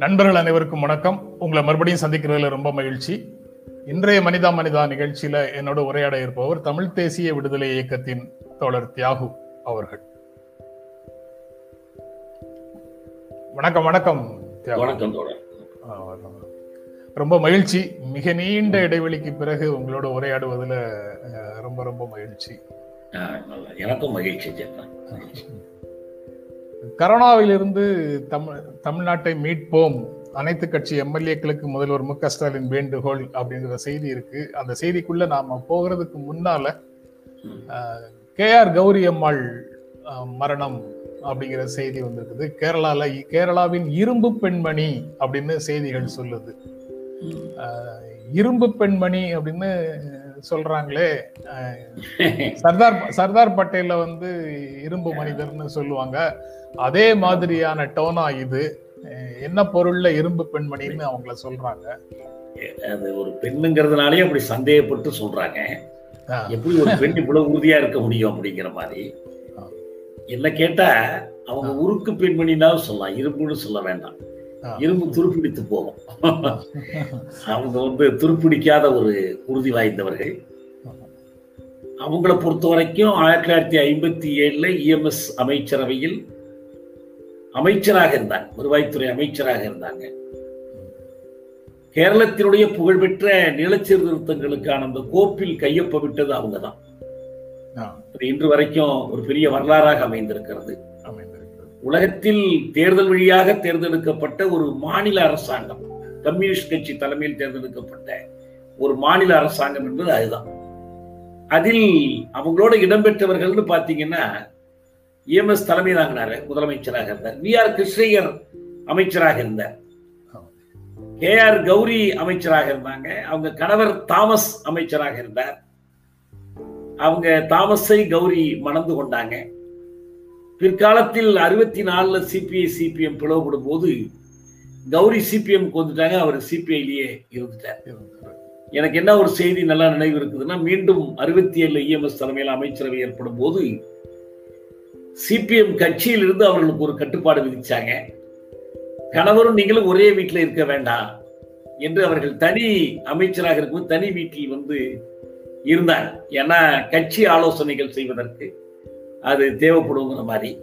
நண்பர்கள் அனைவருக்கும் வணக்கம். உங்களை மறுபடியும் சந்திக்கிறதுல ரொம்ப மகிழ்ச்சி. இன்றைய மனிதா மனிதா நிகழ்ச்சியில என்னோட உரையாட இருப்பவர் தமிழ் தேசிய விடுதலை இயக்கத்தின் தோழர் தியாகு அவர்கள். வணக்கம் வணக்கம் தியாகு. வணக்கம் ரொம்ப மகிழ்ச்சி. மிக நீண்ட இடைவெளிக்கு பிறகு உங்களோட உரையாடுவதுல ரொம்ப ரொம்ப மகிழ்ச்சி. எனக்கும் மகிழ்ச்சி. கரோனாவிலிருந்து தமிழ் தமிழ்நாட்டை மீட்போம். அனைத்து கட்சி எம்எல்ஏக்களுக்கு முதல்வர் மு க ஸ்டாலின் வேண்டுகோள் அப்படிங்கிற செய்தி இருக்கு. அந்த செய்திக்குள்ள நாம போகிறதுக்கு முன்னால கே ஆர் கௌரி அம்மாள் மரணம் அப்படிங்கிற செய்தி வந்திருக்குது. கேரளால கேரளாவின் இரும்பு பெண்மணி அப்படின்னு செய்திகள் சொல்லுது. இரும்பு பெண்மணி அப்படின்னு சொல்றாங்களே சர்தார் சர்தார் பட்டேல வந்து இரும்பு மனிதர்னு சொல்லுவாங்க அதே மாதிரியான டோனா இது என்ன பொருள்ல இரும்பு பெண்மணின்னு அவங்கள சொல்றாங்க அது ஒரு பெண்ணுங்கிறதுனாலே அப்படி சந்தேகப்பட்டு சொல்றாங்க. எப்படி ஒரு பெண் இவ்வளவு உறுதியா இருக்க முடியும் அப்படிங்கிற மாதிரி. என்ன கேட்டா அவங்க உருக்கு பெண்மணினாலும் சொல்லலாம் இரும்புன்னு சொல்ல வேண்டாம். இரும்பு துருப்பிடித்து போகும். அவங்க வந்து துருப்பிடிக்காத ஒரு உறுதி வாய்ந்தவர்கள். அவங்கள பொறுத்த வரைக்கும் ஆயிரத்தி தொள்ளாயிரத்தி ஐம்பத்தி ஏழுல இஎம்எஸ் அமைச்சரவையில் அமைச்சராக இருந்தாங்க. வருவாய்த்துறை அமைச்சராக இருந்தாங்க. கேரளத்தினுடைய புகழ்பெற்ற நிலச்சீர்திருத்தங்களுக்கான அந்த கோப்பில் கையொப்பமிட்டது அவங்க தான் ஆ, இன்று வரைக்கும் ஒரு பெரிய வரலாறாக அமைந்திருக்கிறது. உலகத்தில் தேர்தல் வழியாக தேர்ந்தெடுக்கப்பட்ட ஒரு மாநில அரசாங்கம் கம்யூனிஸ்ட் கட்சி தலைமையில் தேர்ந்தெடுக்கப்பட்ட ஒரு மாநில அரசாங்கம் என்பது அதுதான். அதில் அவங்களோட இடம்பெற்றவர்கள்னு பார்த்தீங்கன்னா எம்எஸ் தலைமை தாங்கினாரு முதலமைச்சராக இருந்தார். வி ஆர் கிருஷ்ணயர் அமைச்சராக இருந்தார். கே ஆர் கௌரி அமைச்சராக இருந்தாங்க. அவங்க கணவர் தாமஸ் அமைச்சராக இருந்தார். அவங்க தாமஸை கௌரி மணந்து கொண்டாங்க. பிற்காலத்தில் அறுபத்தி நாலில் சிபிஐ சிபிஎம் பிளவுபடும் போது கௌரி சிபிஎம்க்கு வந்துட்டாங்க அவர் சிபிஐலேயே இருந்துட்டார் எனக்கு என்ன ஒரு செய்தி நல்லா நினைவு இருக்குதுன்னா மீண்டும் அறுபத்தி ஏழு இஎம்எஸ் தலைமையில் அமைச்சரவை ஏற்படும் போது சிபிஎம் கட்சியிலிருந்து அவர்களுக்கு ஒரு கட்டுப்பாடு விதிச்சாங்க. கணவரும் நீங்களும் ஒரே வீட்டில் இருக்க வேண்டாம் என்று அவர்கள் தனி அமைச்சராக இருக்கும்போது தனி வீட்டில் வந்து இருந்தார். ஏன்னா கட்சி ஆலோசனைகள் செய்வதற்கு அது தேவைப்படுங்கிற மாதிரி.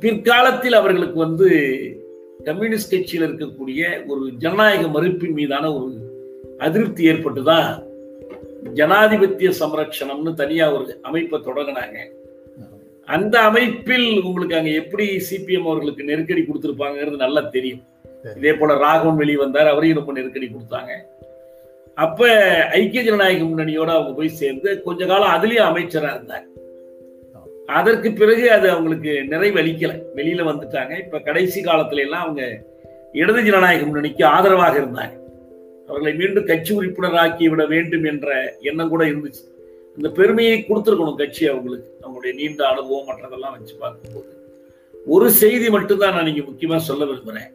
பிற்காலத்தில் அவர்களுக்கு வந்து கம்யூனிஸ்ட் கட்சியில் இருக்கக்கூடிய ஒரு ஜனநாயக மறுப்பின் மீதான ஒரு அதிருப்தி ஏற்பட்டுதான் ஜனாதிபத்திய சம்ரட்சணம்னு தனியா ஒரு அமைப்பை தொடங்கினாங்க. அந்த அமைப்பில் உங்களுக்கு அங்க எப்படி சிபிஎம் அவர்களுக்கு நெருக்கடி கொடுத்திருப்பாங்கிறது நல்லா தெரியும். இதே போல ராகவன் வெளி வந்தார் அவரையும் ரொம்ப நெருக்கடி கொடுத்தாங்க. அப்ப ஐக்கிய ஜனநாயக முன்னணியோட அவங்க போய் சேர்ந்து கொஞ்ச காலம் அதுலயும் அமைச்சரா இருந்தாங்க. அதற்கு பிறகு அது அவங்களுக்கு நிறைவளிக்கல. வெளியில வந்துட்டாங்க. இப்ப கடைசி காலத்துல எல்லாம் அவங்க இடது ஜனநாயக முன்னணிக்கு ஆதரவாக இருந்தாங்க. அவர்களை மீண்டும் கட்சி உறுப்பினராக்கி விட வேண்டும் என்ற எண்ணம் கூட இருந்துச்சு. இந்த பெருமையை கொடுத்துருக்கணும் கட்சி அவங்களுக்கு. அவங்களுடைய நீண்ட அனுபவம் மற்றதெல்லாம் வச்சு பார்க்கும்போது. ஒரு செய்தி மட்டும்தான் நான் இங்க முக்கியமா சொல்ல விரும்புகிறேன்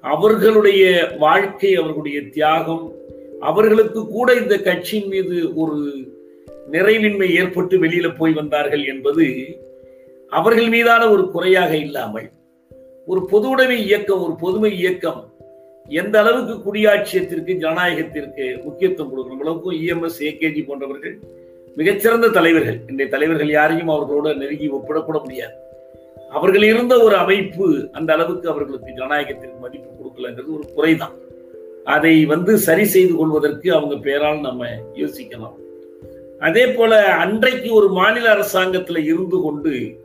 அவர்களுடைய வாழ்க்கை அவர்களுடைய தியாகம் அவர்களுக்கு கூட இந்த கட்சியின் மீது ஒரு நிறைவின்மை ஏற்பட்டு வெளியில போய் வந்தார்கள் என்பது அவர்கள் மீதான ஒரு குறையாக இல்லாமல் ஒரு பொதுவுடைமை இயக்கம் ஒரு பொதுமை இயக்கம் எந்த அளவுக்கு குடியாட்சியத்திற்கு ஜனநாயகத்திற்கு முக்கியத்துவம் கொடுக்கணும் அளவுக்கும் இஎம்எஸ் ஏகேஜி போன்றவர்கள் மிகச்சிறந்த தலைவர்கள். இன்றைய தலைவர்கள் யாரையும் அவர்களோட நெருங்கி ஒப்பிடக்கூட முடியாது. அவர்கள் இருந்த ஒரு அமைப்பு அந்த அளவுக்கு அவர்களுக்கு ஜனநாயகத்திற்கு மதிப்பு கொடுக்கலங்கிறது ஒரு குறைதான். அதை வந்து சரி செய்து கொள்வதற்கு அவங்க பேரால் நம்ம யோசிக்கலாம். அதே போல அன்றைக்கு ஒரு மாநில அரசாங்கத்துல இருந்து கொண்டு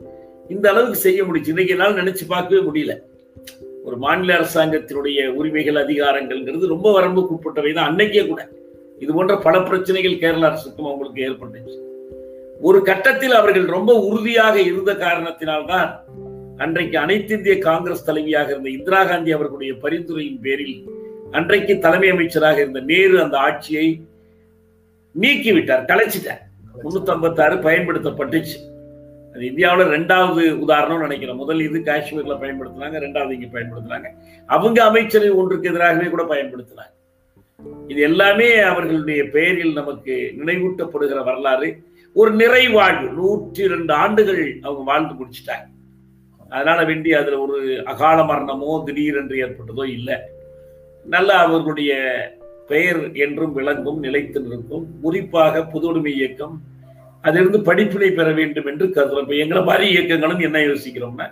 இந்த அளவுக்கு செய்ய முடிச்சு இன்னைக்கு என்னால் நினைச்சு பார்க்கவே முடியல. ஒரு மாநில அரசாங்கத்தினுடைய உரிமைகள் அதிகாரங்கள்ங்கிறது ரொம்ப வரம்புக்குட்பட்டவை தான் அன்னைக்கே கூட. இது போன்ற பல பிரச்சனைகள் கேரள அரசுக்கும் அவங்களுக்கு ஏற்பட்டுச்சு. ஒரு கட்டத்தில் அவர்கள் ரொம்ப உறுதியாக இருந்த காரணத்தினால்தான் அன்றைக்கு அனைத்து இந்திய காங்கிரஸ் தலைவியாக இருந்த இந்திரா காந்தி அவர்களுடைய பரிந்துரையின் பேரில் அன்றைக்கு தலைமை அமைச்சராக இருந்த நேரு அந்த ஆட்சியை நீக்கிவிட்டார் கலைச்சிட்டார். முன்னூத்தி ஐம்பத்தி ஆறு பயன்படுத்தப்பட்டுச்சு. அது இந்தியாவில் ரெண்டாவது உதாரணம் நினைக்கிறேன். முதல் இது காஷ்மீர்ல பயன்படுத்தினாங்க ரெண்டாவது இங்க பயன்படுத்தினாங்க. அவங்க அமைச்சரை ஒன்றுக்கு எதிராகவே கூட பயன்படுத்தினாங்க. இது எல்லாமே அவர்களுடைய பெயரில் நமக்கு நினைவூட்டப்படுகிற வரலாறு. ஒரு நிறைவாழ்வு நூற்றி ரெண்டு ஆண்டுகள் அவங்க வாழ்ந்து முடிச்சிட்டாங்க. அதனால வேண்டி அதுல ஒரு அகால மரணமோ திடீரென்று ஏற்பட்டதோ இல்லை. நல்ல அவர்களுடைய பெயர் என்றும் விளங்கும் நிலைத்து நிற்கும். குறிப்பாக புதுடுமை இயக்கம் அதிலிருந்து படிப்பினை பெற வேண்டும் என்று கருதுறோம். இப்ப எங்களை மாதிரி இயக்கங்களும் என்ன யோசிக்கிறோம்னா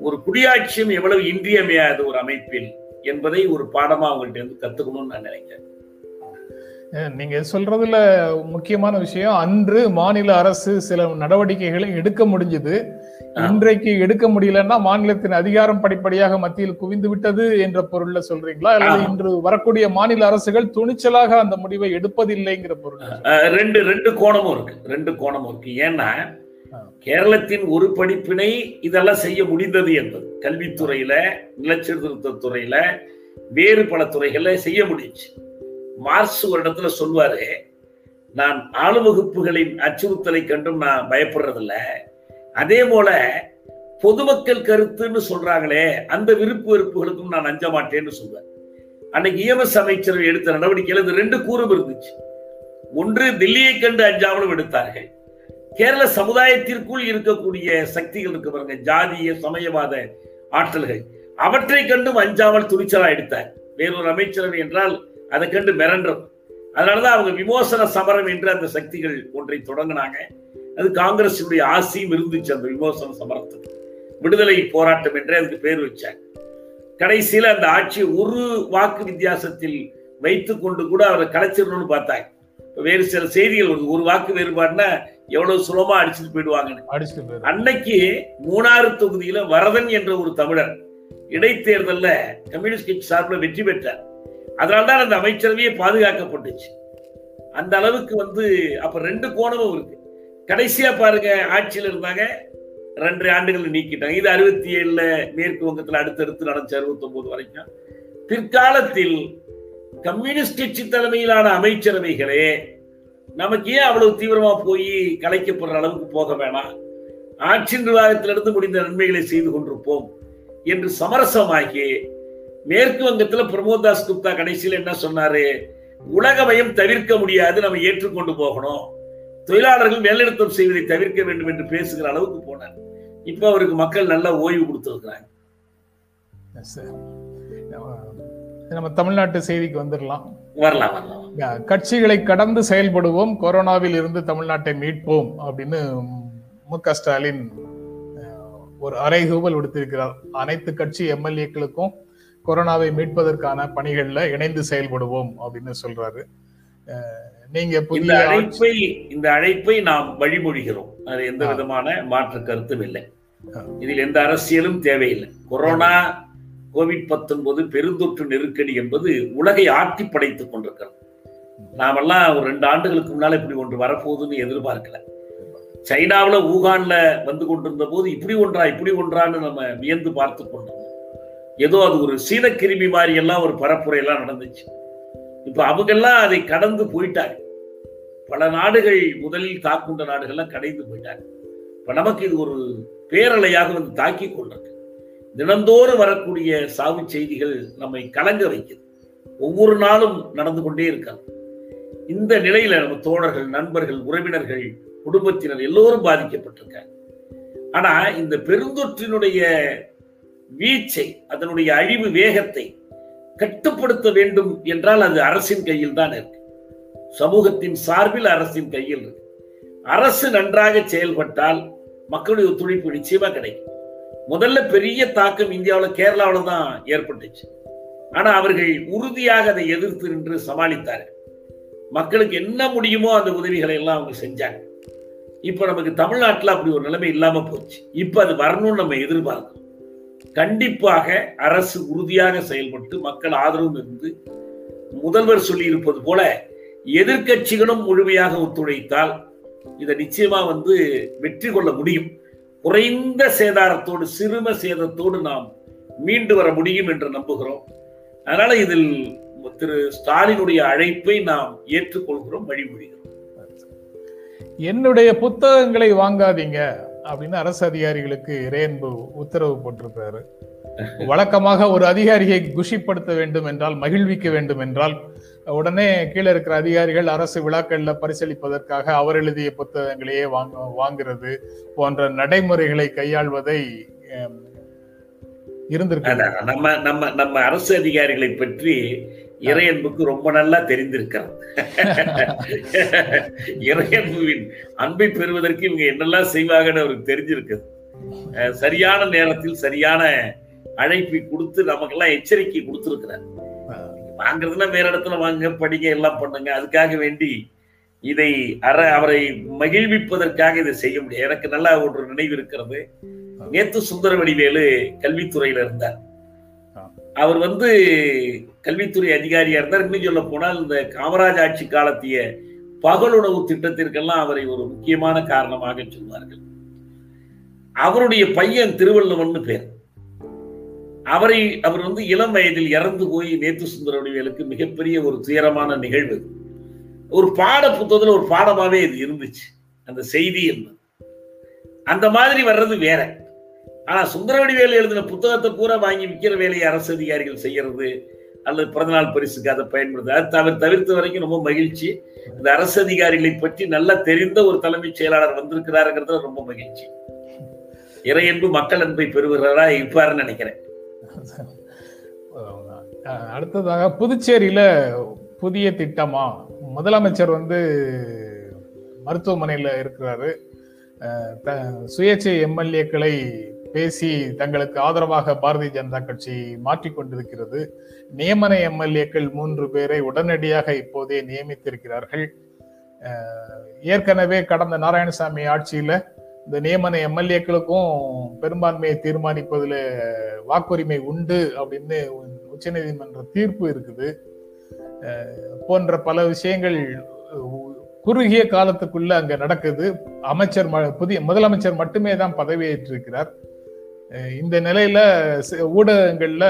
ஒரு குடியாட்சியும் எவ்வளவு இன்றியமையாத ஒரு அமைப்பில் என்பதை ஒரு பாடமா அவங்கள்ட்ட இருந்து கத்துக்கணும்னு நான் நினைக்கிறேன். நீங்க சொல்றதுல முக்கியமான விஷயம் அன்று மாநில அரசு சில நடவடிக்கைகளை எடுக்க முடிஞ்சது. இன்றைக்கு எடுக்க முடியலன்னா மாநிலத்தின் அதிகாரம் படிப்படியாக மத்தியில் குவிந்து விட்டது என்ற பொருள்ல சொல்றீங்களா? அல்லது இன்று வரக்கூடிய மாநில அரசுகள் துணிச்சலாக அந்த முடிவை எடுப்பதில்லைங்கிற பொருள் ரெண்டு ரெண்டு கோணமும் இருக்கு. ரெண்டு கோணமும் இருக்கு. ஏன்னா கேரளத்தின் ஒரு படிப்பினை இதெல்லாம் செய்ய முடிந்தது என்பது. கல்வித்துறையில நிலச்சீர்திருத்த துறையில வேறு பல துறைகள்ல செய்ய முடிஞ்சு. மார்ஸ் ஒரு இடத்துல சொல்வாரு நான் ஆளுவகுப்புகளின் அச்சுறுத்தலை கண்டும் நான் பயப்படுறதில்ல. அதே போல பொதுமக்கள் கருத்துன்னு சொல்றாங்களே அந்த விருப்பு வெறுப்புகளுக்கும் நான் அஞ்ச மாட்டேன்னு சொல்வேன் அன்னைக்கு இஎம்எஸ் அமைச்சர் எடுத்த நடவடிக்கையில் இது ரெண்டு கூறும் இருந்துச்சு. ஒன்று தில்லியை கண்டு அஞ்சாமலும் எடுத்தார்கள். கேரள சமுதாயத்திற்குள் இருக்கக்கூடிய சக்திகள் இருக்கு பாருங்க ஜாதிய சமயவாத ஆற்றல்கள். அவற்றை கண்டும் அஞ்சாமல் துணிச்சலா எடுத்தார். வேறொரு அமைச்சரவை என்றால் அதை கண்டு மிரண்டும் அதனாலதான் அவங்க விமோசன சமரம் என்று அந்த சக்திகள் ஒன்றை தொடங்கினாங்க. அது காங்கிரசினுடைய ஆசையும் இருந்துச்சு அந்த விமோசன சமரத்துக்கு விடுதலை போராட்டம் என்றே அதுக்கு பேர் வச்சாங்க கடைசியில அந்த ஆட்சியை ஒரு வாக்கு வித்தியாசத்தில் வைத்து கொண்டு கூட அவரை கலைச்சிடணும்னு பார்த்தாங்க வேறு சில செய்திகள் வருது. ஒரு வாக்கு வேறுபாடுனா எவ்வளவு சுலமா அடிச்சுட்டு போயிடுவாங்கன்னு. அன்னைக்கு மூணாறு தொகுதியில வரதன் என்ற ஒரு தமிழர் இடைத்தேர்தல்ல கம்யூனிஸ்ட் கட்சி சார்பில் வெற்றி பெற்றார். அதனால்தான் அந்த அமைச்சரவையே பாதுகாக்கப்பட்டுச்சு. அந்த அளவுக்கு வந்து அப்ப ரெண்டு கோணமும் இருக்கு. கடைசியா பாருங்க ஆட்சியில் இருந்தாங்க. ரெண்டு ஆண்டுகள் நீக்கிட்டாங்க. இது அறுபத்தி ஏழுல மேற்கு வங்கத்தில் அடுத்தடுத்து நடந்துச்சு அறுபத்தி ஒன்பது வரைக்கும். பிற்காலத்தில் கம்யூனிஸ்ட் கட்சி தலைமையிலான அமைச்சரவைகளே நமக்கு ஏன் அவ்வளவு தீவிரமா போய் கலைக்கப்படுற அளவுக்கு போக வேணாம்? ஆட்சி நிர்வாகத்திலிருந்து முடிந்த நன்மைகளை செய்து கொண்டிருப்போம் என்று சமரசமாகி மேற்கு வங்கத்துல பிரமோதாஸ் தாஸ் குப்தா கடைசியில் என்ன சொன்னாரு? உலகமயம் தவிர்க்க முடியாது நம்ம ஏற்றுக்கொண்டு போகணும். தொழிலாளர்கள் மேலிடத்தம் செய்வதை தவிர்க்க வேண்டும் என்று பேசுகிற அளவுக்கு போனார். இப்ப அவருக்கு மக்கள் நல்ல ஓய்வு கொடுத்திருக்கிறாங்க. நம்ம தமிழ்நாட்டு செய்திக்கு வந்துடலாம் வரலாம் வரலாம். கட்சிகளை கடந்து செயல்படுவோம் கொரோனாவில் இருந்து தமிழ்நாட்டை மீட்போம் அப்படின்னு மு க ஸ்டாலின் ஒரு அறைகூவல் விடுத்திருக்கிறார். அனைத்து கட்சி எம்எல்ஏக்களுக்கும் கொரோனாவை மீட்பதற்கான பணிகள்ல இணைந்து செயல்படுவோம் அப்படின்னு சொல்றாரு. நீங்க இந்த அழைப்பை இந்த அழைப்பை நாம் வழிமொழிகிறோம் அது எந்த விதமான மாற்று கருத்தும் இல்லை. இதில் எந்த அரசியலும் தேவையில்லை. கொரோனா கோவிட் பத்தொன்பது பெருந்தொற்று நெருக்கடி என்பது உலகை ஆட்டி படைத்துக் கொண்டிருக்கிறது. நாமெல்லாம் ஒரு ரெண்டு ஆண்டுகளுக்கு முன்னால இப்படி ஒன்று வரப்போகுதுன்னு எதிர்பார்க்கல. சைனாவில் ஊகான்ல வந்து கொண்டிருந்த போது இப்படி ஒன்றா இப்படி ஒன்றான்னு நம்ம வியந்து பார்த்து கொண்டிருந்தோம். ஏதோ அது ஒரு சீன கிருமி மாதிரி எல்லாம் ஒரு பரப்புரை எல்லாம் நடந்துச்சு. இப்ப அவங்கெல்லாம் அதை கடந்து போயிட்டாங்க. பல நாடுகள் முதலில் தாக்குண்ட நாடுகள்லாம் கடைந்து போயிட்டாங்க. இப்ப நமக்கு இது ஒரு பேரலையாக வந்து தாக்கி கொண்டிருக்கு. தினந்தோறும் வரக்கூடிய சாவு செய்திகள் நம்மை கலங்க வைக்குது. ஒவ்வொரு நாளும் நடந்து கொண்டே இருக்காங்க. இந்த நிலையில நம்ம தோழர்கள் நண்பர்கள் உறவினர்கள் குடும்பத்தினர் எல்லோரும் பாதிக்கப்பட்டிருக்காங்க. ஆனா இந்த பெருந்தொற்றினுடைய வீச்சை அதனுடைய அழிவு வேகத்தை கட்டுப்படுத்த வேண்டும் என்றால் அது அரசின் கையில் தான் இருக்கு. சமூகத்தின் சார்பில் அரசின் கையில் இருக்கு. அரசு நன்றாக செயல்பட்டால் மக்களுடைய ஒத்துழைப்பு நிச்சயமா கிடைக்கும். முதல்ல பெரிய தாக்கம் இந்தியாவில் கேரளாவில் தான் ஏற்பட்டுச்சு. ஆனா அவர்கள் உறுதியாக அதை எதிர்த்து நின்று சமாளித்தார்கள். மக்களுக்கு என்ன முடியுமோ அந்த உதவிகளை எல்லாம் அவங்க செஞ்சாங்க. இப்போ நமக்கு தமிழ்நாட்டில் அப்படி ஒரு நிலைமை இல்லாம போச்சு. இப்போ அது வரணும்னு நம்ம எதிர்பார்க்கணும் கண்டிப்பாக அரசு உறுதியாக செயல்பட்டு மக்கள் ஆதரவும் இருந்து முதல்வர் சொல்லியிருப்பது போல எதிர்கட்சிகளும் முழுமையாக ஒத்துழைத்தால் இதை நிச்சயமா வந்து வெற்றி கொள்ள முடியும். குறைந்த சேதாரத்தோடு சிறும சேதத்தோடு நாம் மீண்டு வர முடியும் என்று நம்புகிறோம். அதனால இதில் திரு ஸ்டாலினுடைய அழைப்பை நாம் ஏற்றுக்கொள்கிறோம் வழிமொழிகிறோம். என்னுடைய புத்தகங்களை வாங்காதீங்க. அப்படின்னு அரசு அதிகாரிகளுக்கு இறையன்பு உத்தரவு போட்டிருக்கிறாரு வழக்கமாக ஒரு அதிகாரியை குஷிப்படுத்த வேண்டும் என்றால் மகிழ்விக்க வேண்டும் என்றால் உடனே கீழே இருக்கிற அதிகாரிகள் அரசு விழாக்களில் பரிசீலிப்பதற்காக அவர் எழுதிய புத்தகங்களையே வாங்க வாங்குறது போன்ற நடைமுறைகளை கையாள்வதை இருந்திருக்கு நம்ம நம்ம நம்ம அரசு அதிகாரிகளை பற்றி இறையன்புக்கு ரொம்ப நல்லா தெரிந்திருக்கிறது. இறையன்புவின் அன்பை பெறுவதற்கு இவங்க என்னெல்லாம் செய்வாங்கன்னு அவருக்கு தெரிஞ்சிருக்குது. சரியான நேரத்தில் சரியான அழைப்பை கொடுத்து நமக்கெல்லாம் எச்சரிக்கை கொடுத்திருக்கிறார். வாங்குறதுன்னா வேற இடத்துல வாங்க படிங்க எல்லாம் பண்ணுங்க. அதுக்காக வேண்டி இதை அற அவரை மகிழ்விப்பதற்காக இதை செய்ய முடியும். எனக்கு நல்லா ஒரு நினைவு இருக்கிறது. நேத்து சுந்தரவடிவேலு கல்வித்துறையில இருந்தார். அவர் வந்து கல்வித்துறை அதிகாரியா இருந்தார். இன்னும் சொல்ல போனால் இந்த காமராஜ் ஆட்சி காலத்திய பகலுணவு திட்டத்திற்கெல்லாம் அவரை ஒரு முக்கியமான காரணமாக சொல்வார்கள். அவருடைய பையன் திருவள்ளுவன் பேர். அவரை அவர் வந்து இளம் வயதில் இறந்து போய் நேத்து சுந்தரவடிவேலுக்கு மிகப்பெரிய ஒரு துயரமான நிகழ்வு. ஒரு பாட புத்தகத்துல ஒரு பாடமாவே இது இருந்துச்சு. அந்த செய்தி என்பது. அந்த மாதிரி வர்றது வேற. ஆனா சுந்தரவடிவேலு எழுதின புத்தகத்தை பூரா வாங்கி விற்கிற வேலையை அரசு அதிகாரிகள் செய்யறது அல்லது பிறந்தநாள் பரிசுக்கு அதை பயன்படுத்த அது தவிர தவிர்த்த வரைக்கும் ரொம்ப மகிழ்ச்சி. இந்த அரசு அதிகாரிகளை பற்றி நல்லா தெரிந்த ஒரு தலைமைச் செயலாளர் வந்திருக்கிறாருங்கிறது ரொம்ப மகிழ்ச்சி. இறையன்பு மக்கள் அன்பை பெறுகிறாரா இருப்பாருன்னு நினைக்கிறேன். அடுத்ததாக புதுச்சேரியில புதிய திட்டமா? முதலமைச்சர் வந்து மருத்துவமனையில் இருக்கிறாரு. த- சுயேட்சை எம்எல்ஏக்களை பேசி தங்களுக்கு ஆதரவாக பாரதிய ஜனதா கட்சி மாற்றிக் கொண்டிருக்கிறது. நியமன எம்எல்ஏக்கள் மூன்று பேரை உடனடியாக இப்போதே நியமித்திருக்கிறார்கள். ஏற்கனவே கடந்த நாராயணசாமி ஆட்சியில இந்த நியமன எம்எல்ஏக்களுக்கும் பெரும்பான்மையை தீர்மானிப்பதில் வாக்குரிமை உண்டு அப்படின்னு உச்சநீதிமன்ற தீர்ப்பு இருக்குது. போன்ற பல விஷயங்கள் குறுகிய காலத்துக்குள்ள அங்க நடக்குது. அமைச்சர் ம- புதிய முதலமைச்சர் மட்டுமே தான் பதவியேற்றிருக்கிறார். இந்த நிலையில ஊடகங்கள்ல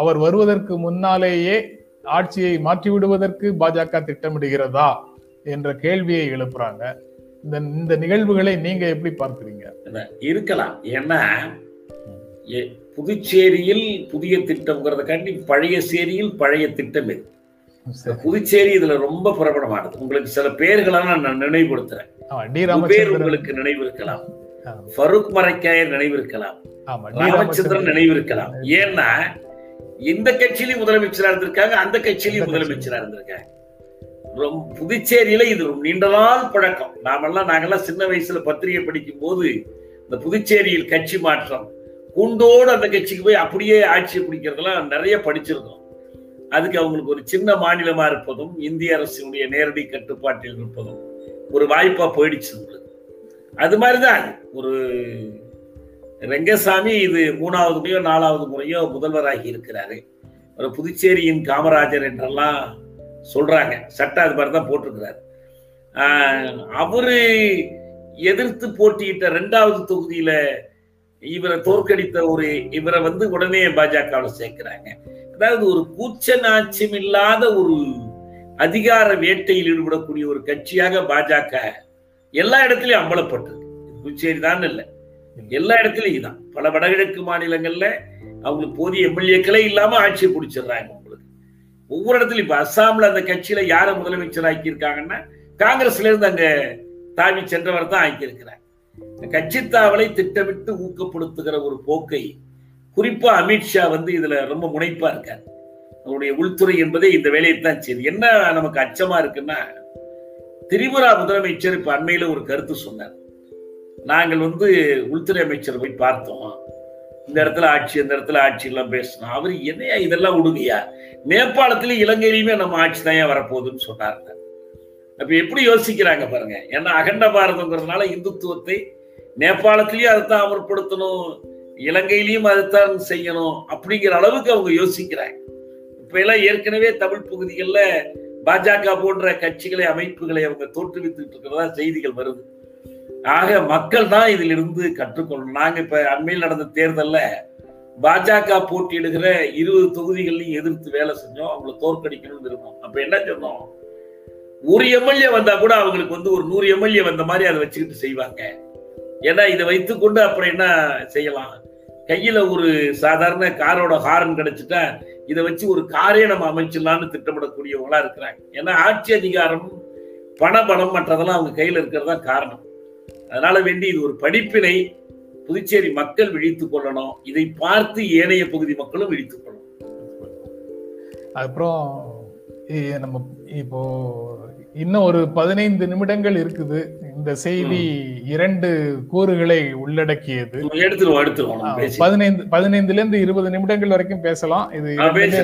அவர் வருவதற்கு முன்னாலேயே ஆட்சியை மாற்றி விடுவதற்கு பாஜக திட்டமிடுகிறதா என்ற கேள்வியை எழுப்புறாங்க. இந்த இந்த நிகழ்வுகளை நீங்க எப்படி பார்க்கிறீங்க? இருக்கலாம். ஏன்னா புதுச்சேரியில் புதிய திட்டம்ங்கிறதுக்காண்டி பழைய சேரியில் பழைய திட்டம். இது சரி. புதுச்சேரி இதுல ரொம்ப பிரபலமானது உங்களுக்கு சில பெயர்களெல்லாம் நான் நினைவுபடுத்துறேன். உங்களுக்கு நினைவு இருக்கலாம். ஃபருக் மரைக்காயர் நினைவு இருக்கலாம் ஆமா டி ராமச்சந்திரன் ராமச்சந்திரன் நினைவு இருக்கலாம் ஏன்னா இந்த கட்சியிலையும் முதலமைச்சரா இருந்திருக்காங்க அந்த கட்சியிலையும் முதலமைச்சரா இருந்திருக்காங்க. ரொம்ப புதுச்சேரியில இது நீண்ட நாள் பழக்கம். நாமெல்லாம் நாங்கெல்லாம் சின்ன வயசுல பத்திரிகை படிக்கும் போது இந்த புதுச்சேரியில் கட்சி மாற்றம் கூண்டோடு அந்த கட்சிக்கு போய் அப்படியே ஆட்சியை பிடிக்கிறதெல்லாம் நிறைய படிச்சிருக்கோம். அதுக்கு அவங்களுக்கு ஒரு சின்ன மாநிலமா இருப்பதும் இந்திய அரசினுடைய நேரடி கட்டுப்பாட்டில் இருப்பதும் ஒரு வாய்ப்பா போயிடுச்சு உங்களுக்கு அது மாதிரிதான். ஒரு ரெங்கசாமி இது மூணாவது முறையோ நாலாவது முறையோ முதல்வராகி இருக்கிறாரு. ஒரு புதுச்சேரியின் காமராஜர் என்றெல்லாம் சொல்றாங்க. சட்ட அது மாதிரி தான் போட்டிருக்கிறாரு. அவரு எதிர்த்து போட்டியிட்ட ரெண்டாவது தொகுதியில இவரை தோற்கடித்த ஒரு இவரை வந்து உடனே பாஜகவில் சேர்க்கிறாங்க. அதாவது ஒரு கூச்ச நாச்சம் இல்லாத ஒரு அதிகார வேட்டையில் ஈடுபடக்கூடிய ஒரு கட்சியாக பாஜக எல்லா இடத்துலயும் அம்பலப்பட்டது புதுச்சேரி தான் இல்லை. எல்லா இடத்துலயும் இதுதான் பல வடகிழக்கு மாநிலங்கள்ல அவங்களுக்கு போதிய எம்எல்ஏக்களே இல்லாம ஆட்சியை பிடிச்சிடுறாங்க உங்களுக்கு. ஒவ்வொரு இடத்துலயும் இப்ப அஸ்ஸாம்ல அந்த கட்சியில யார முதலமைச்சர் ஆக்கியிருக்காங்கன்னா காங்கிரஸ்ல இருந்து அங்க தாவி சென்றவர் தான் ஆக்கியிருக்கிறார். கட்சி தாவலை திட்டமிட்டு ஊக்கப்படுத்துகிற ஒரு போக்கை குறிப்பா அமித்ஷா வந்து இதுல ரொம்ப முனைப்பா இருக்கார். அவருடைய உள்துறை என்பதே இந்த வேலையை தான் செய்யுது. என்ன நமக்கு அச்சமா இருக்குன்னா திரிபுரா முதலமைச்சர் இப்ப அண்மையில ஒரு கருத்து சொன்னார். நாங்கள் வந்து உள்துறை அமைச்சர் போய் பார்த்தோம். இந்த இடத்துல ஆட்சி இந்த இடத்துல ஆட்சி எல்லாம் பேசணும். அவர் என்னையா இதெல்லாம் விடுங்கயா நேபாளத்திலயும் இலங்கையிலுமே நம்ம ஆட்சி தான் வரப்போகுதுன்னு சொன்னாருங்க அப்ப எப்படி யோசிக்கிறாங்க பாருங்க. ஏன்னா அகண்ட பாரதங்கிறதுனால இந்துத்துவத்தை நேபாளத்திலயும் அதைத்தான் அமல்படுத்தணும். இலங்கையிலையும் அதைத்தான் செய்யணும் அப்படிங்கிற அளவுக்கு அவங்க யோசிக்கிறாங்க. இப்ப எல்லாம் ஏற்கனவே தமிழ் பகுதிகளில் பாஜக போன்ற கட்சிகளை அமைப்புகளை அவங்க தோற்றுவித்துட்டு இருக்கிறதா செய்திகள் வருது. ஆக மக்கள் தான் இதில் இருந்து கற்றுக்கொள்ளணும். நாங்க இப்ப அண்மையில் நடந்த தேர்தல்ல பாஜக போட்டியிடுகிற இருபது தொகுதிகளையும் எதிர்த்து வேலை செஞ்சோம். அவங்கள தோற்கடிக்கணும்னு இருந்தோம் அப்ப என்ன சொன்னோம்? ஒரு எம்எல்ஏ வந்தா கூட அவங்களுக்கு வந்து ஒரு நூறு எம்எல்ஏ வந்த மாதிரி அதை வச்சுக்கிட்டு செய்வாங்க. ஏன்னா இதை வைத்துக்கொண்டு அப்புறம் என்ன செய்யலாம்? கையில ஒரு சாதாரண காரோட ஹாரன் கிடைச்சிட்டா இதை வச்சு ஒரு காரே நம்ம அமைச்சிடலாம்னு திட்டமிடக்கூடியவங்களா இருக்கிறாங்க. ஏன்னா ஆட்சி அதிகாரம் பண பணம் மற்றதெல்லாம் அவங்க கையில் இருக்கிறது தான் காரணம். அதனால வேண்டி இது ஒரு படிப்பினை புதுச்சேரி மக்கள் விழித்துக் கொள்ளணும். இதை பார்த்து ஏனைய பகுதி மக்களும் விழித்துக் கொள்ளணும். அப்புறம் நம்ம இப்போ இன்னும் ஒரு பதினைந்து நிமிடங்கள் இருக்குது. இந்த செய்தி இரண்டு கூறுகளை உள்ளடக்கியது. பதினைந்து பதினைந்துல இருந்து இருபது நிமிடங்கள் வரைக்கும் பேசலாம். இது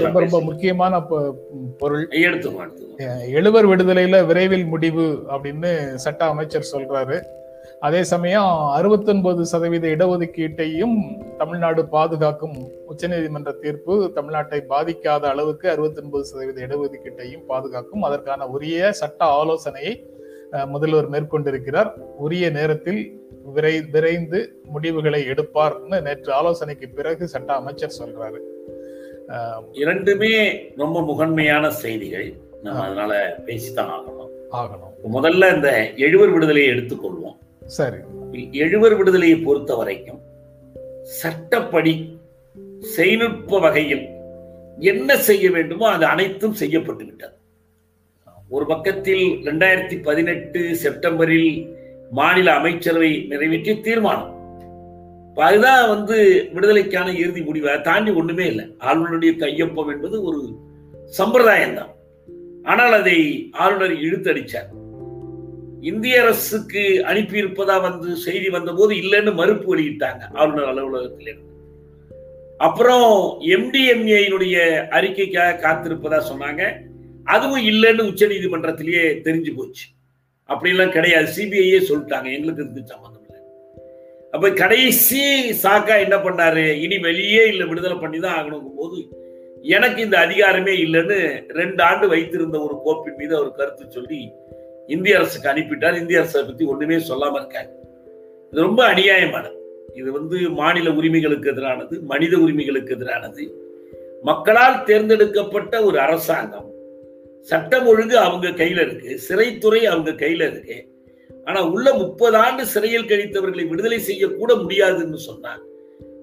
ரொம்ப ரொம்ப. முக்கியமான பொருள். எழுவர் விடுதலையில விரைவில் முடிவு அப்படின்னு சட்ட அமைச்சர் சொல்றாரு. அதே சமயம் 69% சதவீத இடஒதுக்கீட்டையும் தமிழ்நாடு பாதுகாக்கும் உச்சநீதிமன்ற தீர்ப்பு தமிழ்நாட்டை பாதிக்காத அளவுக்கு 69% சதவீத இடஒதுக்கீட்டையும் பாதுகாக்கும். அதற்கான உரிய சட்ட ஆலோசனையை முதல்வர் மேற்கொண்டிருக்கிறார். உரிய நேரத்தில் விரை விரைந்து முடிவுகளை எடுப்பார்னு நேற்று ஆலோசனைக்கு பிறகு சட்ட அமைச்சர் சொல்றாரு. இரண்டுமே ரொம்ப முகன்மையான செய்திகள். நம்ம அதனால பேசித்தான் ஆகணும். ஆகணும். முதல்ல இந்த எழுவர் விடுதலையை எடுத்துக்கொள்வோம். சரி. எழுவர் விடுதலையை பொறுத்த வரைக்கும் சட்டப்படி செய்நுட்ப வகையில் என்ன செய்ய வேண்டுமோ அது அனைத்தும் செய்யப்பட்டு விட்டது. ஒரு பக்கத்தில் இரண்டாயிரத்தி பதினெட்டு செப்டம்பரில் மாநில அமைச்சரவை நிறைவேற்றிய தீர்மானம். அதுதான் வந்து விடுதலைக்கான இறுதி முடிவை. தாண்டி ஒண்ணுமே இல்லை. ஆளுநருடைய கையொப்பம் என்பது ஒரு சம்பிரதாயம் தான் ஆனால் அதை ஆளுநர் இழுத்தடிச்சார். இந்திய அரசுக்கு அனுப்பியிருப்பதா வந்து செய்தி வந்தபோது இல்லைன்னு மறுப்பு வெளியிட்டாங்க ஆளுநர் அலுவலகத்திலிருந்து அப்புறம் எம்டிஎம்ஏனுடைய அறிக்கைக்காக காத்திருப்பதா சொன்னாங்க. அதுவும் இல்லைன்னு உச்ச நீதிமன்றத்திலேயே தெரிஞ்சு போச்சு. அப்படிலாம் கிடையாது. சிபிஐயே சொல்லிட்டாங்க. எங்களுக்கு இதுக்கு சம்மந்தம் இல்லை. அப்ப கடைசி சாக்கா என்ன பண்ணாரு? இனி வெளியே இல்லை விடுதலை பண்ணி தான் ஆகணுங்கும் போது எனக்கு இந்த அதிகாரமே இல்லைன்னு ரெண்டு ஆண்டு வைத்திருந்த ஒரு கோப்பின் மீது அவர் கருத்து சொல்லி இந்திய அரசுக்கு அனுப்பிட்டார். இந்திய அரசை பத்தி ஒண்ணுமே சொல்லாம இருக்காங்க இது ரொம்ப அநியாயமானது. இது வந்து மாநில உரிமைகளுக்கு எதிரானது மனித உரிமைகளுக்கு எதிரானது. மக்களால் தேர்ந்தெடுக்கப்பட்ட ஒரு அரசாங்கம். சட்டம் ஒழுங்கு அவங்க கையில இருக்கு. சிறைத்துறை அவங்க கையில இருக்கு. ஆனா உள்ள முப்பது ஆண்டு சிறையில் கழித்தவர்களை விடுதலை செய்ய கூட முடியாதுன்னு சொன்னாங்க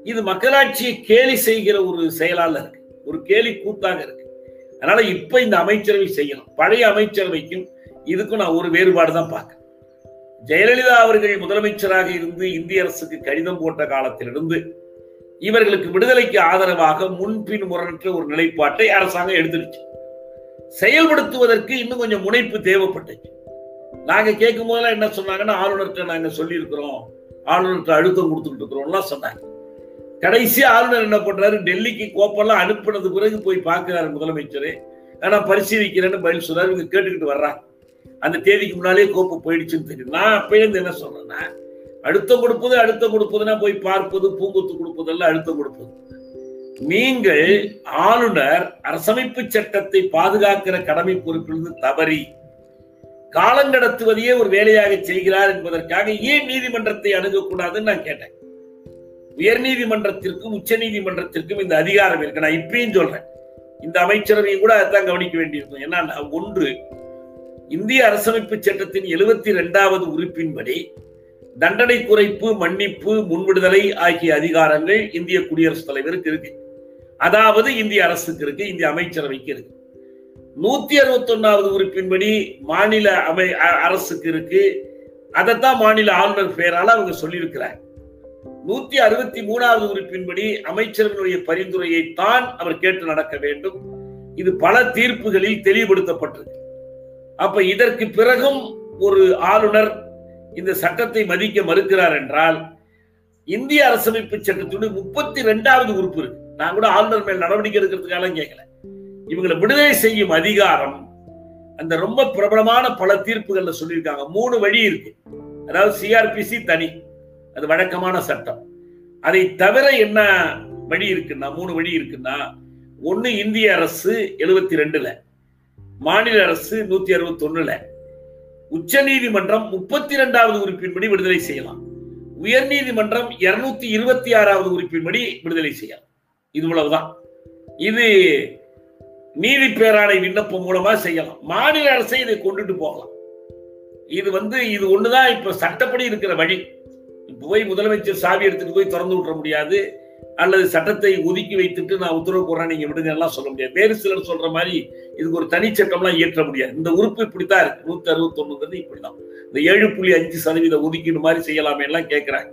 இது மக்களாட்சியை கேலி செய்கிற ஒரு செயலால இருக்கு. ஒரு கேலி கூத்தாக இருக்கு. அதனால இப்ப இந்த அமைச்சரவை செய்யணும். பழைய அமைச்சரவைக்கும் இதுக்கும் நான் ஒரு வேறுபாடு தான் பார்க்கிறேன். ஜெயலலிதா அவர்கள் முதலமைச்சராக இருந்து இந்திய அரசுக்கு கடிதம் போட்ட காலத்திலிருந்து இவர்களுக்கு விடுதலைக்கு ஆதரவாக முன்பின் முரணற்ற ஒரு நிலைப்பாட்டை அரசாங்கம் எடுத்துருச்சு செயல்படுத்துவதற்கு இன்னும் கொஞ்சம் முனைப்பு தேவைப்பட்டுச்சு. நாங்க கேட்கும் போதெல்லாம் என்ன சொன்னாங்கன்னா ஆளுநர்கிட்ட நாங்க சொல்லியிருக்கிறோம். ஆளுநர்கிட்ட அழுத்தம் கொடுத்துட்டு இருக்கிறோம்லாம் சொன்னாங்க. கடைசி ஆளுநர் என்ன பண்றாரு? டெல்லிக்கு கோப்பெல்லாம் அனுப்பினது பிறகு போய் பார்க்கிறாரு முதலமைச்சர். ஆனா பரிசீலிக்கிறேன்னு பதில் சொல்றாரு இவங்க கேட்டுக்கிட்டு வர்றாங்க. அந்த தேதிக்கு முன்னாலே கோப்பு போயிடுச்சுன்னு தெரியும் நான் அப்பயிலிருந்து என்ன சொல்றேன்னா அழுத்தம் கொடுப்பது அழுத்தம் கொடுப்பதுன்னா போய் பார்ப்பது பூங்கொத்து கொடுப்பதெல்லாம் அழுத்தம் கொடுப்பது. நீங்கள் ஆளுநர் அரசமைப்பு சட்டத்தை பாதுகாக்கிற கடமை பொறுப்பிலிருந்து தவறி காலங்கடத்துவதையே ஒரு வேலையாக செய்கிறார் என்பதற்காக ஏன் நீதிமன்றத்தை அணுகக்கூடாதுன்னு நான் கேட்டேன். உயர் நீதிமன்றத்திற்கும் உச்ச நீதிமன்றத்திற்கும் இந்த அதிகாரம் இருக்கு. நான் இப்பயும் சொல்றேன். இந்த அமைச்சரவையும் கூட அதான் கவனிக்க வேண்டியிருக்கும். ஏன்னா ஒன்று இந்திய அரசமைப்பு சட்டத்தின் எழுபத்தி இரண்டாவது உறுப்பின்படி தண்டனை குறைப்பு மன்னிப்பு முன்விடுதலை ஆகிய அதிகாரங்கள் இந்திய குடியரசுத் தலைவருக்கு இருக்கு. அதாவது இந்திய அரசுக்கு இருக்கு இந்திய அமைச்சரவைக்கு இருக்கு. நூத்தி அறுபத்தி ஒன்னாவது உறுப்பின்படி மாநில அமை அரசுக்கு இருக்கு. அதைத்தான் மாநில ஆளுநர் பெயரால் அவங்க சொல்லியிருக்கிறாங்க நூத்தி அறுபத்தி மூணாவது உறுப்பின்படி அமைச்சர்களுடைய பரிந்துரையை தான் அவர் கேட்டு நடக்க வேண்டும். இது பல தீர்ப்புகளில் தெளிவுபடுத்தப்பட்டிருக்கு. அப்ப இதற்கு பிறகும் ஒரு ஆளுநர் இந்த சட்டத்தை மதிக்க மறுக்கிறார் என்றால் இந்திய அரசமைப்பு சட்டத்தினுடைய முப்பத்தி ரெண்டாவது உறுப்பு இருக்கு. நான் கூட ஆளுநர் மேல் நடவடிக்கை எடுக்கிறதுக்காக கேட்கல. இவங்களை விடுதலை செய்யும் அதிகாரம் அந்த ரொம்ப பிரபலமான பல தீர்ப்புகள்ல சொல்லியிருக்காங்க. மூணு வழி இருக்கு. அதாவது சிஆர்பிசி தனி அது வழக்கமான சட்டம். அதை தவிர என்ன வழி இருக்குன்னா மூணு வழி இருக்குன்னா ஒன்னு இந்திய அரசு எழுபத்தி ரெண்டுல. மாநில அரசு நூத்தி அறுபத்தி ஒண்ணுல உச்ச நீதிமன்றம் முப்பத்தி இரண்டாவது உறுப்பின்படி விடுதலை செய்யலாம். உயர் நீதிமன்றம் இருநூத்தி இருபத்தி ஆறாவது உறுப்பின்படி விடுதலை செய்யலாம். இவ்வளவுதான். இது நீதி பேராணை விண்ணப்பம் மூலமா செய்யலாம். மாநில அரசை இதை கொண்டுட்டு போகலாம். இது வந்து இது ஒண்ணுதான் இப்ப சட்டப்படி இருக்கிற வழி. போய் முதலமைச்சர் சாவி எடுத்துட்டு போய் திறந்து விட்டுற முடியாது. அல்லது சட்டத்தை ஒதுக்கி வைத்துட்டு நான் உத்தரவு போடுறேன் நீங்க விடுங்க எல்லாம் சொல்ல முடியாது. வேறு சிலர் சொல்ற மாதிரி இதுக்கு ஒரு தனி சட்டம்லாம் இயற்ற முடியாது. இந்த உறுப்பு இப்படித்தான் இருக்கு. நூத்தி அறுபத்தி ஒண்ணுங்கிறது இப்படிதான் இந்த ஏழு புள்ளி அஞ்சு சதவீத ஒதுக்கீடு மாதிரி செய்யலாமே எல்லாம் கேட்கிறாங்க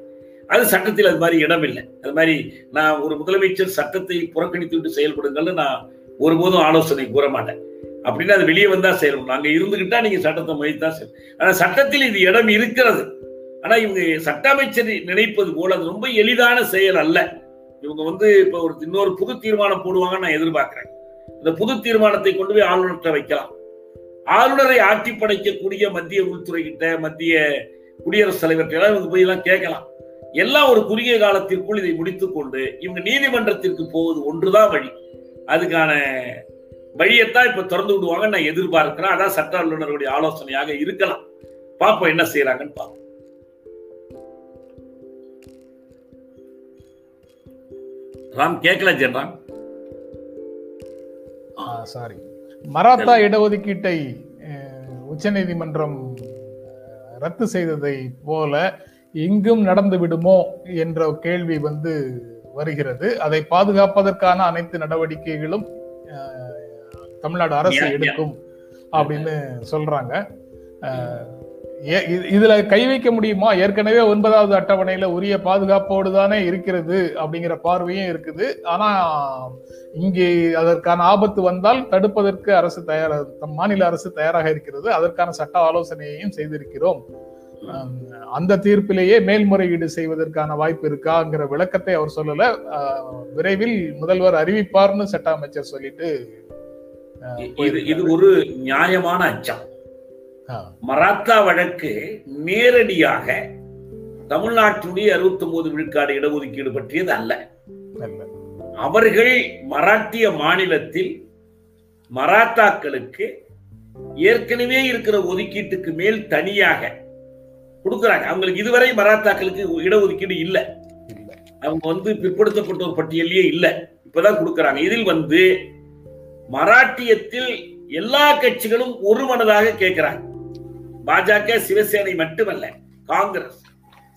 அது சட்டத்தில் அது மாதிரி இடம் இல்லை. அது மாதிரி நான் ஒரு முதலமைச்சர் சட்டத்தை புறக்கணித்து விட்டு செயல்படுங்கள்னு நான் ஒருபோதும் ஆலோசனை கூற மாட்டேன். அப்படின்னு அது வெளியே வந்தா செய்யணும் நாங்க இருந்துகிட்டா நீங்க சட்டத்தை முயற்சிதான் செய்யணும் ஆனா சட்டத்தில் இது இடம் இருக்கிறது. ஆனா இவங்க சட்ட அமைச்சர் நினைப்பது போல அது ரொம்ப எளிதான செயல் அல்ல. இவங்க வந்து இப்ப ஒரு இன்னொரு புது தீர்மானம் போடுவாங்கன்னு நான் எதிர்பார்க்கிறேன். இந்த புது தீர்மானத்தை கொண்டு போய் ஆளுநர்கிட்ட வைக்கலாம். ஆளுநரை ஆட்சி படைக்கக்கூடிய மத்திய உள்துறை கிட்ட மத்திய குடியரசுத் தலைவர்கிட்ட எல்லாம் இவங்க போய் எல்லாம் கேட்கலாம். எல்லாம் ஒரு குறுகிய காலத்திற்குள் இதை முடித்துக்கொண்டு இவங்க நீதிமன்றத்திற்கு போவது ஒன்றுதான் வழி. அதுக்கான வழியைத்தான் இப்ப திறந்து விடுவாங்க நான் எதிர்பார்க்கிறேன். அதான் சட்ட வல்லுநர்களுடைய ஆலோசனையாக இருக்கலாம். பாப்போம் என்ன செய்யறாங்கன்னு பார்ப்போம். ராம் கேட்கல ஜென்ராம் சாரி மராத்தா இடஒதுக்கீட்டை உச்சநீதிமன்றம் ரத்து செய்ததை போல இங்கும் நடந்து விடுமோ என்ற கேள்வி வந்து வருகிறது. அதை பாதுகாப்பதற்கான அனைத்து நடவடிக்கைகளும் தமிழ்நாடு அரசு. எடுக்கும் அப்படின்னு சொல்றாங்க. இதுல கை வைக்க முடியுமா? ஏற்கனவே ஒன்பதாவது அட்டவணையில உரிய பாதுகாப்போடு தானே இருக்கிறது அப்படிங்கிற பார்வையும் இருக்குது. ஆனா இங்கே அதற்கான ஆபத்து வந்தால் தடுப்பதற்கு அரசு தயாரா தம் மாநில அரசு தயாராக இருக்கிறது. அதற்கான சட்ட ஆலோசனையையும் செய்திருக்கிறோம். அந்த தீர்ப்பிலேயே மேல்முறையீடு செய்வதற்கான வாய்ப்பு இருக்காங்கிற விளக்கத்தை அவர் சொல்லல. விரைவில் முதல்வர் அறிவிப்பார்னு சட்ட அமைச்சர் சொல்லிட்டு இது இது ஒரு நியாயமான அச்சம். மராத்தா வழக்கு நேரடியாக தமிழ்நாட்டினுடைய அறுபத்தி ஒன்பது விழுக்காடு இடஒதுக்கீடு பற்றியது அல்ல. அவர்கள் மராட்டிய மாநிலத்தில் மராத்தாக்களுக்கு ஏற்கனவே இருக்கிற ஒதுக்கீட்டுக்கு மேல் தனியாக கொடுக்குறாங்க. அவங்களுக்கு இதுவரை மராத்தாக்களுக்கு இடஒதுக்கீடு இல்லை. இல்ல. அவங்க வந்து பிற்படுத்தப்பட்டோர் பட்டியலையே இல்லை. இப்பதான் கொடுக்கறாங்க. இதில் வந்து மராட்டியத்தில் எல்லா கட்சிகளும் ஒரு மனதாக கேட்கிறாங்க பாஜக சிவசேனை மட்டுமல்ல காங்கிரஸ்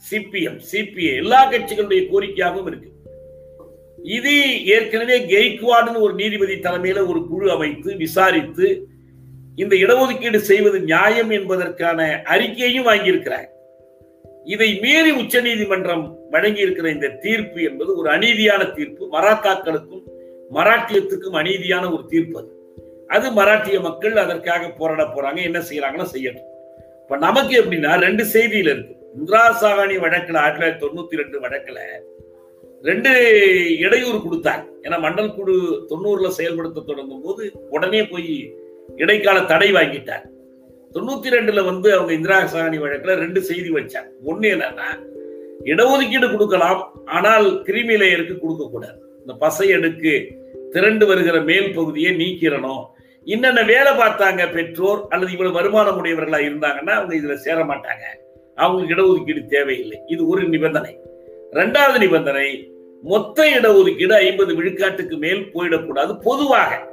சிபிஎம் சிபிஐ எல்லா கட்சிகளுடைய கோரிக்கையாகவும் இருக்கு. இது ஏற்கனவே கெய்க்வாடுன்னு ஒரு நீதிபதி தலைமையில ஒரு குழு அமைத்து விசாரித்து இந்த இடஒதுக்கீடு செய்வது நியாயம் என்பதற்கான அறிக்கையையும் வாங்கியிருக்கிறார். இதை மீறி உச்சநீதிமன்றம் வழங்கி இருக்கிற இந்த தீர்ப்பு என்பது ஒரு அநீதியான தீர்ப்பு. மராத்தாக்களுக்கும் மராட்டியத்துக்கும் அநீதியான ஒரு தீர்ப்பு அது. அது மராட்டிய மக்கள் அதற்காக போராட போறாங்க என்ன செய்யறாங்களோ செய்யட்டும். இப்ப நமக்கு எப்படின்னா ரெண்டு செய்தியில இருக்கு. இந்திரா சாகாணி வழக்குல ஆயிரத்தி தொள்ளாயிரத்தி தொண்ணூத்தி ரெண்டு வழக்குல ரெண்டு இடையூறு கொடுத்தாங்க. ஏன்னா மண்டல் குழு தொண்ணூறுல செயல்படுத்த தொடங்கும் போது உடனே போய் இடைக்கால தடை வாங்கிட்டாங்க. தொண்ணூத்தி ரெண்டுல வந்து அவங்க இந்திரா சாகாணி வழக்குல ரெண்டு செய்தி வச்சாங்க. ஒண்ணு என்னன்னா இடஒதுக்கீடு கொடுக்கலாம் ஆனால் கிருமி லேயருக்கு கொடுக்க கூடாது இந்த பசை அடுக்கு திரண்டு வருகிற மேல் பகுதியை நீக்கிறணும் இன்னென்ன வேலை பார்த்தாங்க பெற்றோர் அல்லது இவ்வளவு வருமானம் உடையவர்களா இருந்தாங்கன்னா அவங்க இதுல சேர மாட்டாங்க. அவங்களுக்கு இடஒதுக்கீடு தேவையில்லை. இது ஒரு நிபந்தனை. ரெண்டாவது நிபந்தனை மொத்த இடஒதுக்கீடு ஐம்பது விழுக்காட்டுக்கு மேல் போயிடக்கூடாது. பொதுவாக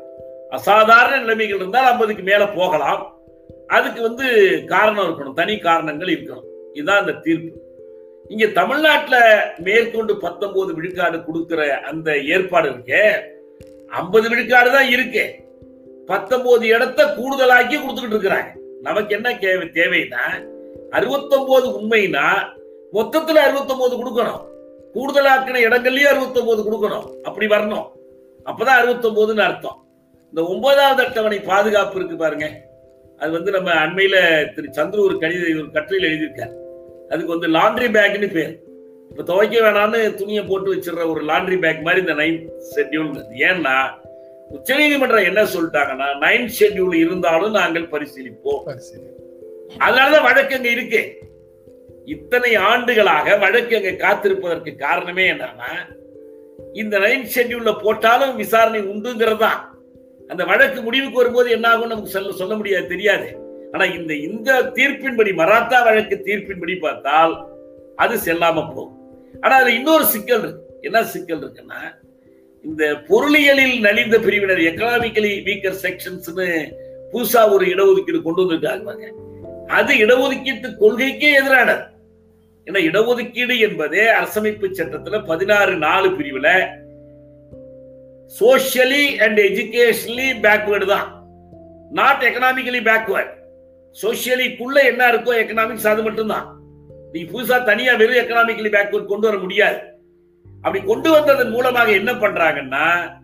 அசாதாரண நிலைமைகள் இருந்தால் ஐம்பதுக்கு மேல போகலாம். அதுக்கு வந்து காரணம் இருக்கணும். தனி காரணங்கள் இருக்கணும். இதுதான் அந்த தீர்ப்பு. இங்க தமிழ்நாட்டில் மேற்கொண்டு பத்தொன்பது விழுக்காடு கொடுக்கிற அந்த ஏற்பாடு இருக்கே. ஐம்பது விழுக்காடு தான் இருக்கு. பத்தொன்பது இடத்த கூடுதலாக்கி கொடுத்துக்கிட்டு இருக்கிறாங்க. நமக்கு என்ன தேவை தேவைன்னா அறுபத்தொன்பது உண்மைனா மொத்தத்துல அறுபத்தொன்பது கொடுக்கணும். கூடுதலாக்கின இடங்கள்லயும் அறுபத்தொன்பது கொடுக்கணும். அப்படி வரணும். அப்பதான் அறுபத்தொன்பதுன்னு அர்த்தம். இந்த ஒன்பதாவது அட்டவணை பாதுகாப்பு இருக்கு பாருங்க. அது வந்து நம்ம அண்மையில திரு சந்திர ஒரு கணித ஒரு கட்டுரையில் எழுதியிருக்காரு. அதுக்கு வந்து லாண்ட்ரி பேக்னு பேர். இப்ப துவைக்க வேணாம்னு துணியை போட்டு வச்சிடுற ஒரு லாண்ட்ரி பேக் மாதிரி இந்த நைன் ஷெட்யூல் ஏன்னா உச்சநீதிமன்றம் என்ன சொல்லிட்டாங்கன்னா நைன் ஷெட்யூல் இருந்தாலும் நாங்கள் பரிசீலிப்போம். அதனாலதான் வழக்கு அங்க இருக்கு. இத்தனை ஆண்டுகளாக வழக்கு அங்க காத்திருப்பதற்கு காரணமே என்னன்னா இந்த நைன் ஷெட்யூல்ல போட்டாலும் விசாரணை உண்டுங்கிறது. தான் அந்த வழக்கு முடிவுக்கு வரும்போது என்ன ஆகும் நமக்கு சொல்ல சொல்ல முடியாது தெரியாது. ஆனா இந்த இந்த தீர்ப்பின்படி மராத்தா வழக்கு தீர்ப்பின்படி பார்த்தால் அது செல்லாம போகும். ஆனா அதுல இன்னொரு சிக்கல் இருக்கு. என்ன சிக்கல் இருக்குன்னா இந்த பொருளியலில் நலிந்த பிரிவினர் எக்கனாமிக்கலி வீக்கர் செக்ஷன்ஸ்னு புதுசா ஒரு இடஒதுக்கீடு கொண்டு வந்திருக்காங்க அது இடஒதுக்கீட்டு கொள்கைக்கே எதிரானது. ஏன்னா இடஒதுக்கீடு என்பதே அரசமைப்பு சட்டத்துல பதினாறு நாலு பிரிவுல சோஷியலி அண்ட் எஜுகேஷனலி பேக்வேர்டு தான். நாட் எக்கனாமிக்கலி பேக்வேர்டு சோசியலிக்குள்ள என்ன இருக்கோ எக்கனாமிக்ஸ் அது மட்டும்தான். நீ புதுசா தனியா வெறும் எக்கனாமிக்கலி பேக்வேர்ட் கொண்டு வர முடியாது. அப்படி கொண்டு வந்ததன் மூலமாக என்ன பண்றாங்கன்னா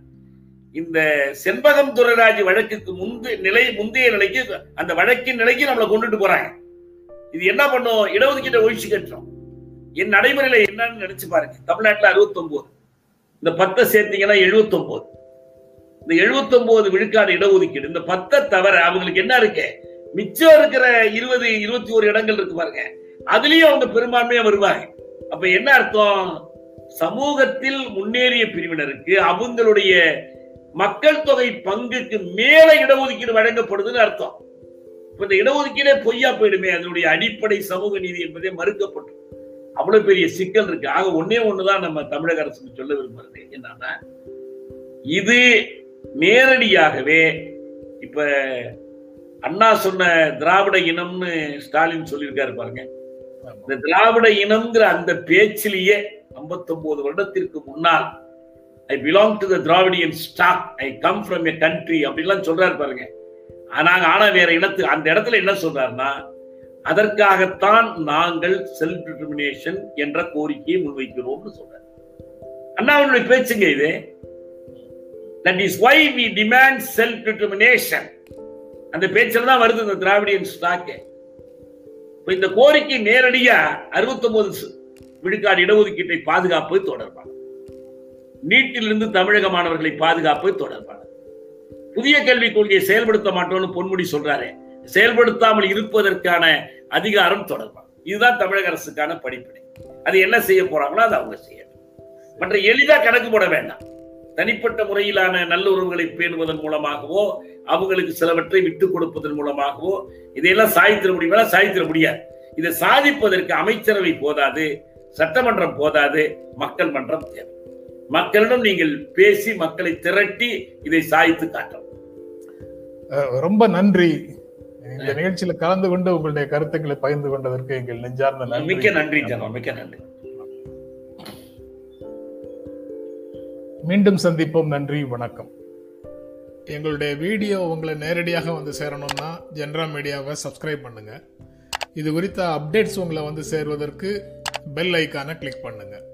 இந்த செண்பகம் துரைராஜ் வழக்குக்கு முந்து நிலை முந்தைய நிலைக்கு அந்த வழக்கின் நிலைக்கு நம்மளை கொண்டுட்டு போறாங்க. இது என்ன பண்ணும்? இடஒதுக்கீட்டை ஒழிச்சு கட்டுறோம். என் நடைமுறையில என்னன்னு நினைச்சு பாருங்க. தமிழ்நாட்டில் அறுபத்தி ஒன்பது இந்த பத்தை சேர்த்தீங்கன்னா எழுபத்தி ஒன்பது இந்த எழுபத்தி ஒன்பது விழுக்காடு இடஒதுக்கீடு. இந்த பத்தை தவிர அவங்களுக்கு என்ன இருக்கு? மிச்சம் இருக்கிற இருபது இருபத்தி ஒரு இடங்கள் இருக்கு பாருங்க. அதுலயும் அவங்க பெரும்பான்மையா வருவாங்க. அப்ப என்ன அர்த்தம்? சமூகத்தில் முன்னேறிய பிரிவினருக்கு அவங்களுடைய மக்கள் தொகை பங்குக்கு மேல இடஒதுக்கீடு வழங்கப்படுதுன்னு அர்த்தம். இப்ப இந்த இடஒதுக்கீடே பொய்யா போயிடுமே அதனுடைய அடிப்படை சமூக நீதி என்பதே மறுக்கப்படும் அவ்வளவு பெரிய சிக்கல் இருக்கு. ஆக ஒன்னே ஒண்ணுதான் நம்ம தமிழக அரசுக்கு சொல்ல விரும்புறது என்னன்னா இது நேரடியாகவே இப்ப அண்ணா சொன்ன திராவிட இனம்னு ஸ்டாலின் சொல்லியிருக்காரு பாருங்க. இந்த திராவிட இனம்ங்கிற அந்த பேச்சிலேயே 59 வருடத்திற்கு முன்னால் I belong to the Dravidian stock I come from a country அப்படின்லாம் சொல்றாரு பாருங்க. நாங்கள் ஆனா வேற இனத்து அந்த இடத்துல என்ன சொல்றாருன்னா அதற்காகத்தான் நாங்கள் செல்ஃப் டிட்டர்மினேஷன் என்ற கோரிக்கையை முன்வைக்கிறோம்னு சொல்றாரு. அண்ணாவுடைய பேச்சுங்க இது. That is why we demand self determination அந்த பேச்சில் தான் வருது இந்த திராவிடியன் ஸ்டாக்கு இப்போ இந்த கோரிக்கை நேரடியா அறுபத்தொன்பது விழுக்காடு இடஒதுக்கீட்டை பாதுகாப்பது தொடர்பான. நீட்டிலிருந்து தமிழக மாணவர்களை பாதுகாப்பது தொடர்பான. புதிய கல்விக் கொள்கையை செயல்படுத்த மாட்டோம்னு பொன்முடி சொல்றாரு. செயல்படுத்தாமல் இருப்பதற்கான அதிகாரம் தொடர்பான. இதுதான் தமிழக அரசுக்கான படிப்பினை. அது என்ன செய்ய போறாங்களோ அதை அவங்க செய்யணும். மற்ற எளிதா கணக்கு போட வேண்டாம். தனிப்பட்ட முறையிலான நல்லுறவுகளை பேணுவதன் மூலமாகவோ அவங்களுக்கு சிலவற்றை விட்டுக் கொடுப்பதன் மூலமாகவோ இதையெல்லாம் சாதித்திட முடியுமா? சாதித்திட முடியாது. இதை சாதிப்பதற்கு அமைச்சரவை போதாது. சட்டமன்றம் போதாது மக்கள் மன்றம் தேவை. மக்களிடம் நீங்கள் பேசி மக்களை திரட்டி இதை சாதித்து காட்டணும் ரொம்ப நன்றி. இந்த நிகழ்ச்சியில கலந்து கொண்டு உங்களுடைய கருத்துக்களை பகிர்ந்து கொண்டதற்கு எங்கள் நெஞ்சார்ந்த நன்றி. மிக்க நன்றி ஜனம் மிக்க நன்றி. மீண்டும் சந்திப்போம். நன்றி வணக்கம். எங்களுடைய வீடியோ உங்களை நேரடியாக வந்து சேரணும்னா ஜென்ரா மீடியாவை சப்ஸ்கிரைப் பண்ணுங்க. இது குறித்த அப்டேட்ஸ் உங்களை வந்து சேர்வதற்கு பெல் ஐக்கானை கிளிக் பண்ணுங்கள்